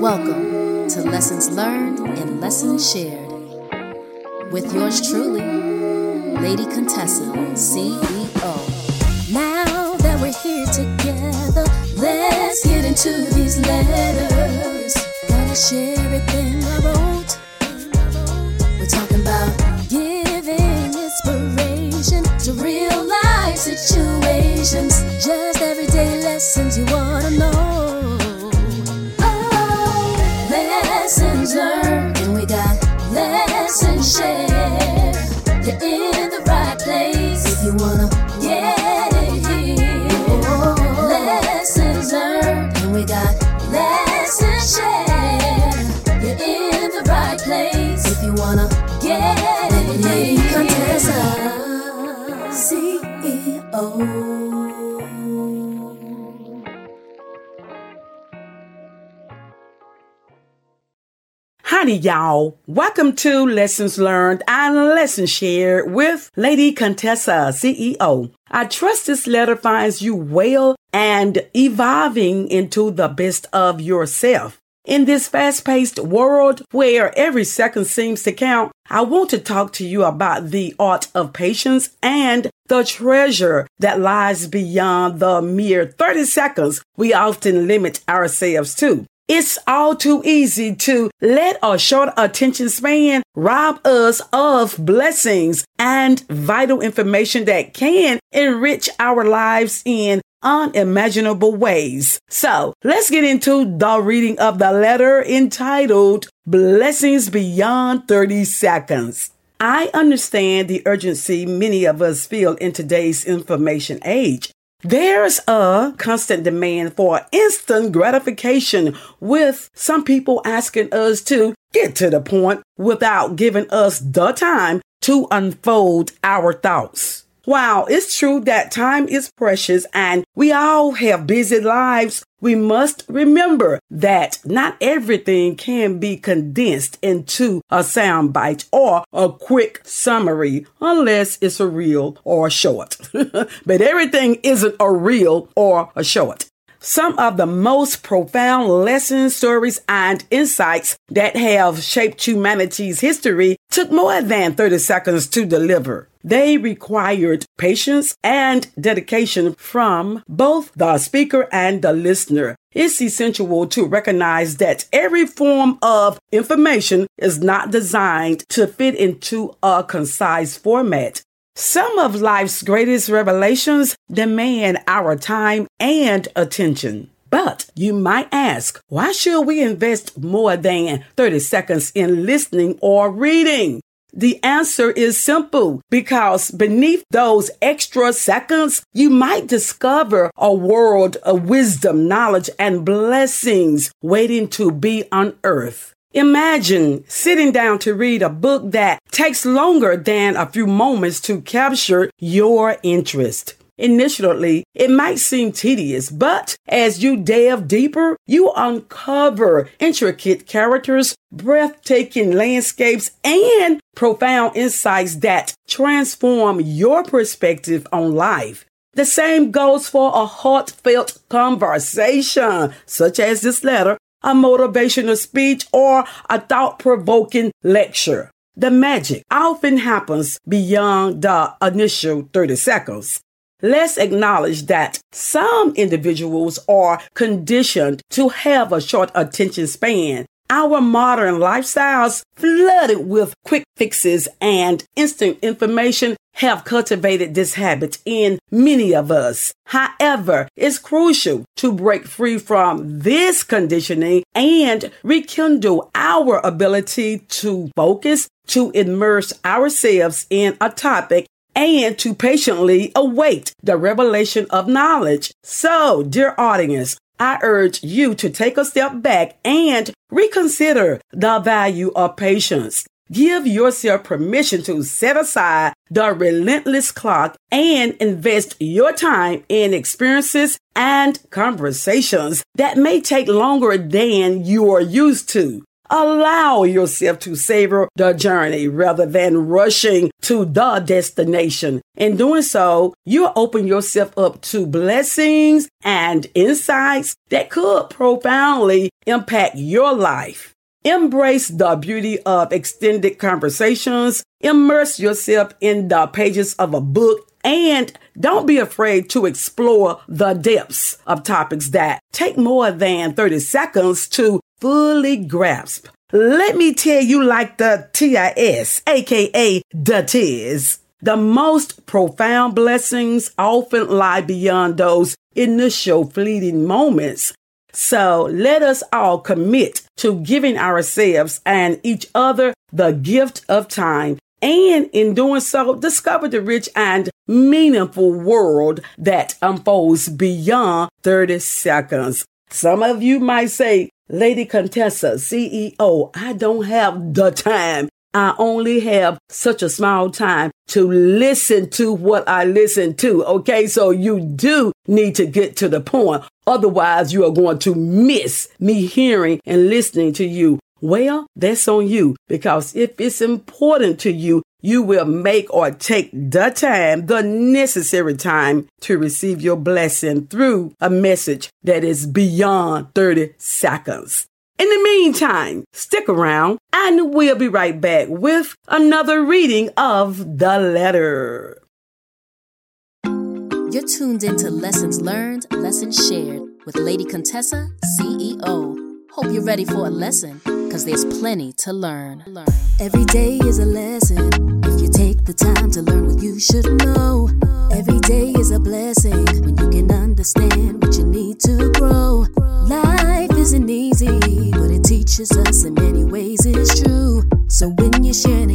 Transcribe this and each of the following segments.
Welcome to Lessons Learned and Lessons Shared with yours truly, Lady Contessa, CEO. Now that we're here together, let's get into these letters. Gotta share everything I wrote. We're place if you wanna get. Contessa, CEO. Howdy, y'all. Welcome to Lessons Learned and Lessons Shared with Lady Contessa, CEO. I trust this letter finds you well and evolving into the best of yourself. In this fast paced world where every second seems to count, I want to talk to you about the art of patience and the treasure that lies beyond the mere 30 seconds we often limit ourselves to. It's all too easy to let a short attention span rob us of blessings and vital information that can enrich our lives in unimaginable ways. So let's get into the reading of the letter entitled Blessings Beyond 30 Seconds. I understand the urgency many of us feel in today's information age. There's a constant demand for instant gratification with some people asking us to get to the point without giving us the time to unfold our thoughts. While it's true that time is precious and we all have busy lives, we must remember that not everything can be condensed into a soundbite or a quick summary unless it's a reel or a short. but everything isn't a reel or a short. Some of the most profound lessons, stories, and insights that have shaped humanity's history took more than 30 seconds to deliver. They required patience and dedication from both the speaker and the listener. It's essential to recognize that every form of information is not designed to fit into a concise format. Some of life's greatest revelations demand our time and attention. But you might ask, why should we invest more than 30 seconds in listening or reading? The answer is simple because beneath those extra seconds, you might discover a world of wisdom, knowledge, and blessings waiting to be unearthed. Imagine sitting down to read a book that takes longer than a few moments to capture your interest. Initially, it might seem tedious, but as you delve deeper, you uncover intricate characters, breathtaking landscapes, and profound insights that transform your perspective on life. The same goes for a heartfelt conversation, such as this letter, a motivational speech, or a thought provoking lecture. The magic often happens beyond the initial 30 seconds. Let's acknowledge that some individuals are conditioned to have a short attention span. Our modern lifestyles, flooded with quick fixes and instant information, have cultivated this habit in many of us. However, it's crucial to break free from this conditioning and rekindle our ability to focus, to immerse ourselves in a topic and to patiently await the revelation of knowledge. So, dear audience, I urge you to take a step back and reconsider the value of patience. Give yourself permission to set aside the relentless clock and invest your time in experiences and conversations that may take longer than you are used to. Allow yourself to savor the journey rather than rushing to the destination. In doing so, you open yourself up to blessings and insights that could profoundly impact your life. Embrace the beauty of extended conversations. Immerse yourself in the pages of a book and don't be afraid to explore the depths of topics that take more than 30 seconds to fully grasp. Let me tell you like the TIS, aka the TIS. The most profound blessings often lie beyond those initial fleeting moments. So let us all commit to giving ourselves and each other the gift of time. And in doing so, discover the rich and meaningful world that unfolds beyond 30 seconds. Some of you might say, Lady Contessa, CEO, I don't have the time. I only have such a small time to listen to what I listen to. Okay. So you do need to get to the point. Otherwise, you are going to miss me hearing and listening to you. Well, that's on you because if it's important to you, you will make or take the time, the necessary time to receive your blessing through a message that is beyond 30 seconds. In the meantime, stick around and we'll be right back with another reading of the letter. You're tuned into Lessons Learned, Lessons Shared with Lady Contessa, CEO. Hope you're ready for a lesson, cause there's plenty to learn. Every day is a lesson time to learn what you should know. Every day is a blessing when you can understand what you need to grow. Life isn't easy, but it teaches us in many ways, it's true. So when you share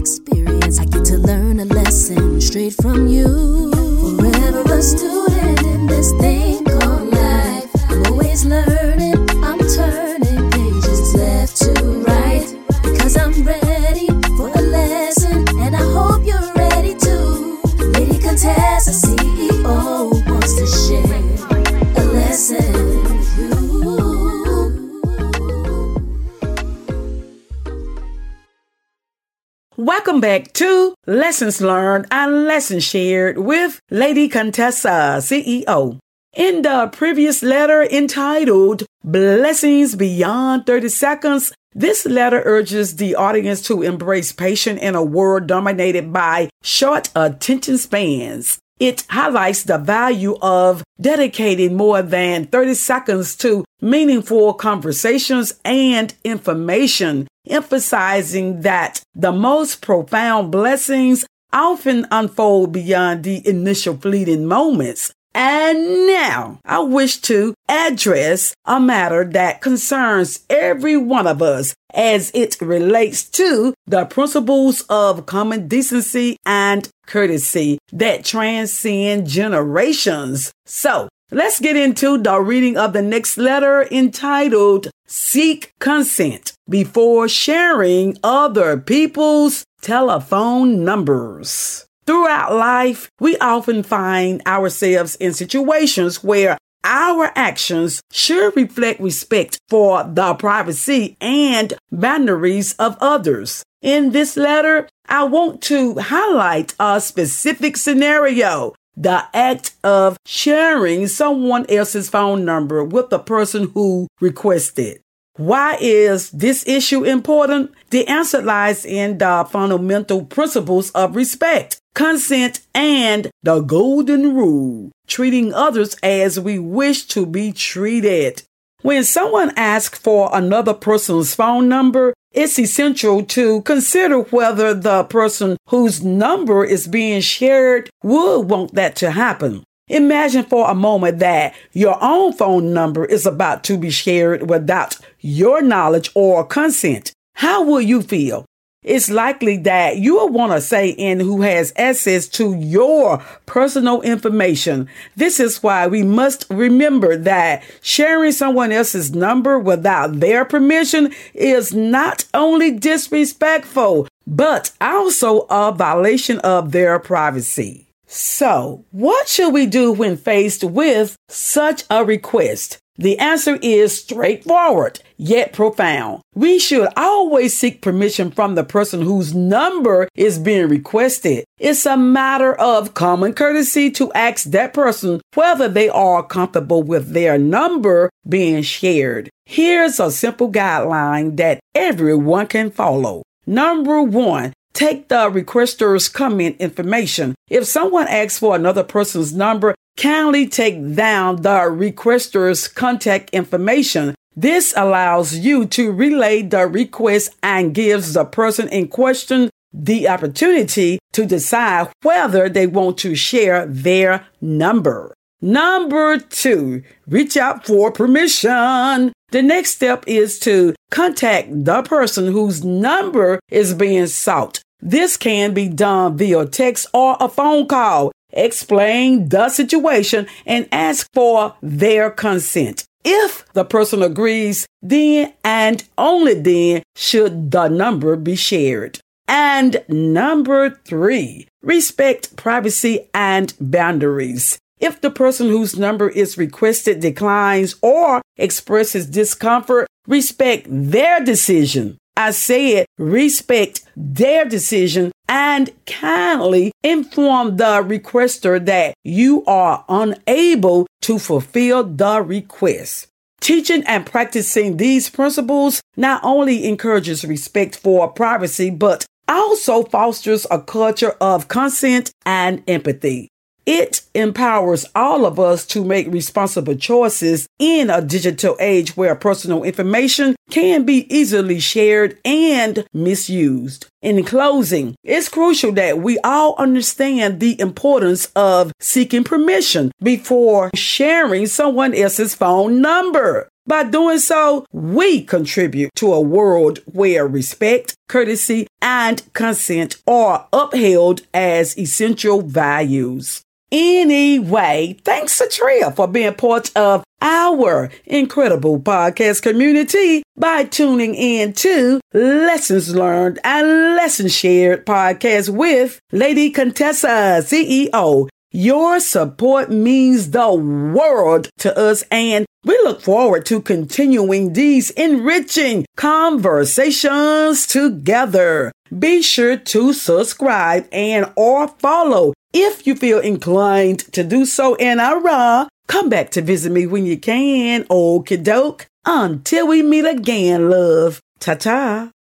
Welcome back to Lessons Learned and Lessons Shared with Lady Contessa, CEO. In the previous letter entitled Blessings Beyond 30 Seconds, this letter urges the audience to embrace patience in a world dominated by short attention spans. It highlights the value of dedicating more than 30 seconds to meaningful conversations and information, emphasizing that the most profound blessings often unfold beyond the initial fleeting moments. And now I wish to address a matter that concerns every one of us as it relates to the principles of common decency and courtesy that transcend generations. So let's get into the reading of the next letter entitled Seek Consent before sharing other people's telephone numbers. Throughout life, we often find ourselves in situations where our actions should reflect respect for the privacy and boundaries of others. In this letter, I want to highlight a specific scenario. The act of sharing someone else's phone number with the person who requested. Why is this issue important? The answer lies in the fundamental principles of respect, consent, and the golden rule, treating others as we wish to be treated. When someone asks for another person's phone number, it's essential to consider whether the person whose number is being shared would want that to happen. Imagine for a moment that your own phone number is about to be shared without your knowledge or consent. How will you feel? It's likely that you will want to say in who has access to your personal information. This is why we must remember that sharing someone else's number without their permission is not only disrespectful, but also a violation of their privacy. So, what should we do when faced with such a request? The answer is straightforward, yet profound. We should always seek permission from the person whose number is being requested. It's a matter of common courtesy to ask that person whether they are comfortable with their number being shared. Here's a simple guideline that everyone can follow. Number one, take the requester's comment information. If someone asks for another person's number, kindly take down the requester's contact information. This allows you to relay the request and gives the person in question the opportunity to decide whether they want to share their number. Number two, reach out for permission. The next step is to contact the person whose number is being sought. This can be done via text or a phone call. Explain the situation and ask for their consent. If the person agrees, then and only then should the number be shared. And number three, respect privacy and boundaries. If the person whose number is requested declines or expresses discomfort, respect their decision. I said respect their decision and kindly inform the requester that you are unable to fulfill the request. Teaching and practicing these principles not only encourages respect for privacy, but also fosters a culture of consent and empathy. It empowers all of us to make responsible choices in a digital age where personal information can be easily shared and misused. In closing, it's crucial that we all understand the importance of seeking permission before sharing someone else's phone number. By doing so, we contribute to a world where respect, courtesy, and consent are upheld as essential values. Anyway, thanks Satria for being part of our incredible podcast community by tuning in to Lessons Learned and Lessons Shared podcast with Lady Contessa, CEO. Your support means the world to us and we look forward to continuing these enriching conversations together. Be sure to subscribe and or follow if you feel inclined to do so in Ara. Come back to visit me when you can. Okie doke. Until we meet again, love. Ta ta.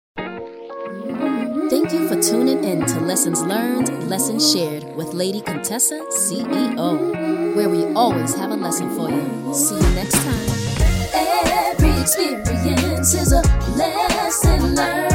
Thank you for tuning in to Lessons Learned, Lessons Shared with Lady Contessa, CEO, where we always have a lesson for you. See you next time. Every experience is a lesson learned,